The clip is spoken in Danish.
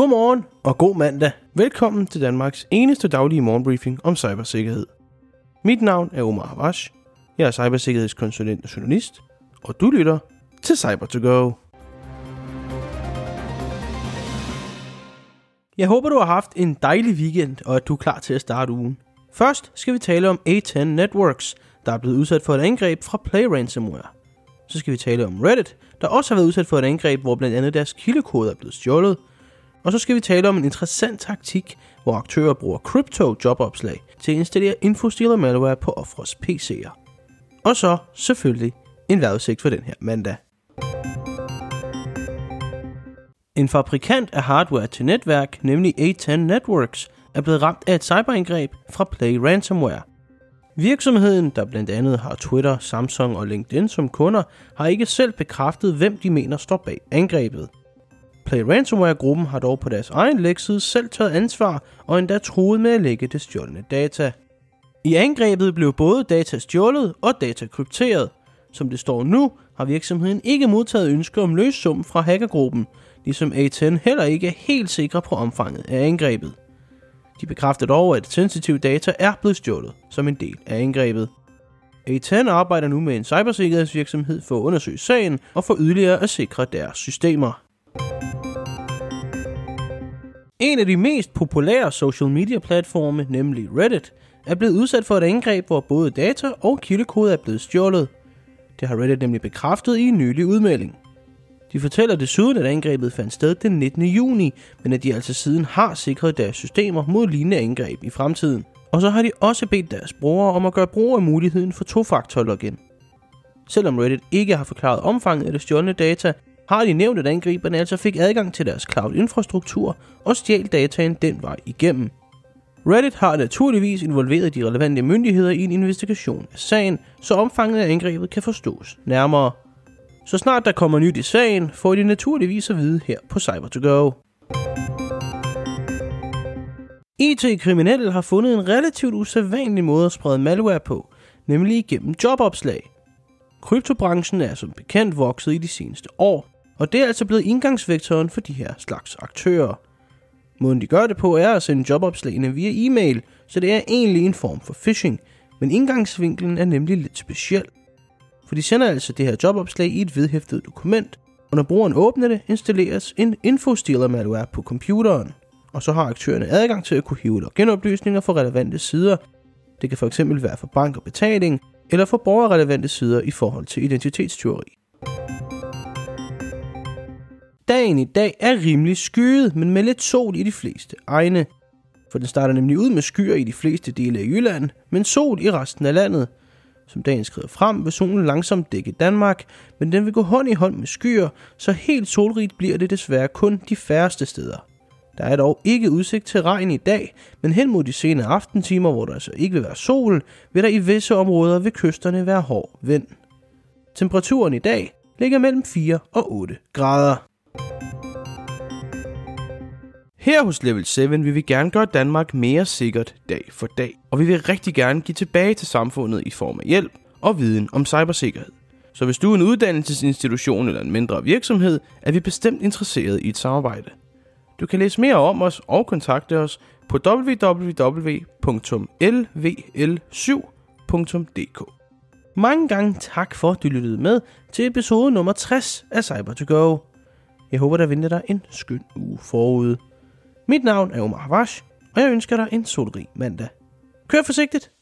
Godmorgen og god mandag. Velkommen til Danmarks eneste daglige morgenbriefing om cybersikkerhed. Mit navn er Omar Havash. Jeg er cybersikkerhedskonsulent og journalist, og du lytter til cyber to go Jeg håber, du har haft en dejlig weekend, og at du er klar til at starte ugen. Først skal vi tale om A10 Networks, der er blevet udsat for et angreb fra Play Ransomware. Så skal vi tale om Reddit, der også har været udsat for et angreb, hvor blandt andet deres kildekode er blevet stjålet. Og så skal vi tale om en interessant taktik, hvor aktører bruger crypto jobopslag til at installere infostealer malware på offres PC'er. Og så selvfølgelig en vejrudsigt for den her mandag. En fabrikant af hardware til netværk, nemlig A10 Networks, er blevet ramt af et cyberangreb fra Play Ransomware. Virksomheden, der blandt andet har Twitter, Samsung og LinkedIn som kunder, har ikke selv bekræftet, hvem de mener står bag angrebet. Play Ransomware-gruppen har dog på deres egen lægside selv taget ansvar og endda truet med at lægge det stjålne data. I angrebet blev både data stjålet og data krypteret. Som det står nu, har virksomheden ikke modtaget ønsker om løssum fra hackergruppen, ligesom A10 heller ikke er helt sikre på omfanget af angrebet. De bekræfter dog, at sensitive data er blevet stjålet som en del af angrebet. A10 arbejder nu med en cybersikkerhedsvirksomhed for at undersøge sagen og for yderligere at sikre deres systemer. En af de mest populære social media platforme, nemlig Reddit, er blevet udsat for et angreb, hvor både data og kildekode er blevet stjålet. Det har Reddit nemlig bekræftet i en nylig udmelding. De fortæller desuden, at angrebet fandt sted den 19. juni, men at de altså siden har sikret deres systemer mod lignende angreb i fremtiden. Og så har de også bedt deres brugere om at gøre brug af muligheden for tofaktor login. Selvom Reddit ikke har forklaret omfanget af det stjålne data, har de nævnt, at angriberne altså fik adgang til deres cloud-infrastruktur og stjal dataen den vej igennem. Reddit har naturligvis involveret de relevante myndigheder i en investigation af sagen, så omfanget af angrebet kan forstås nærmere. Så snart der kommer nyt i sagen, får de naturligvis at vide her på cyber to go IT-kriminelle har fundet en relativt usædvanlig måde at sprede malware på, nemlig igennem jobopslag. Kryptobranchen er som bekendt vokset i de seneste år, og det er altså blevet indgangsvektoren for de her slags aktører. Måden de gør det på er at sende jobopslagene via e-mail, så det er egentlig en form for phishing, men indgangsvinklen er nemlig lidt speciel. For de sender altså det her jobopslag i et vedhæftet dokument, og når brugeren åbner det, installeres en infostealer malware på computeren. Og så har aktørerne adgang til at kunne hive loginoplysninger fra relevante sider. Det kan fx være for bank og betaling, eller for borgerrelevante sider i forhold til identitetsteori. Dagen i dag er rimelig skyet, men med lidt sol i de fleste egne. For den starter nemlig ud med skyer i de fleste dele af Jylland, men sol i resten af landet – som dagen skrider frem, vil solen langsomt dække Danmark, men den vil gå hånd i hånd med skyer, så helt solrigt bliver det desværre kun de færreste steder. Der er dog ikke udsigt til regn i dag, men hen mod de sene aftentimer, hvor der altså ikke vil være sol, vil der i visse områder ved kysterne være hård vind. Temperaturen i dag ligger mellem 4 og 8 grader. Her hos Level 7 vil vi gerne gøre Danmark mere sikkert dag for dag, og vi vil rigtig gerne give tilbage til samfundet i form af hjælp og viden om cybersikkerhed. Så hvis du er en uddannelsesinstitution eller en mindre virksomhed, er vi bestemt interesseret i et samarbejde. Du kan læse mere om os og kontakte os på www.lvl7.dk. Mange gange tak for, at du lyttede med til episode nummer 60 af cyber to go Jeg håber, der venter dig en skøn uge forude. Mit navn er Omar Havash, og jeg ønsker dig en solrig mandag. Kør forsigtigt!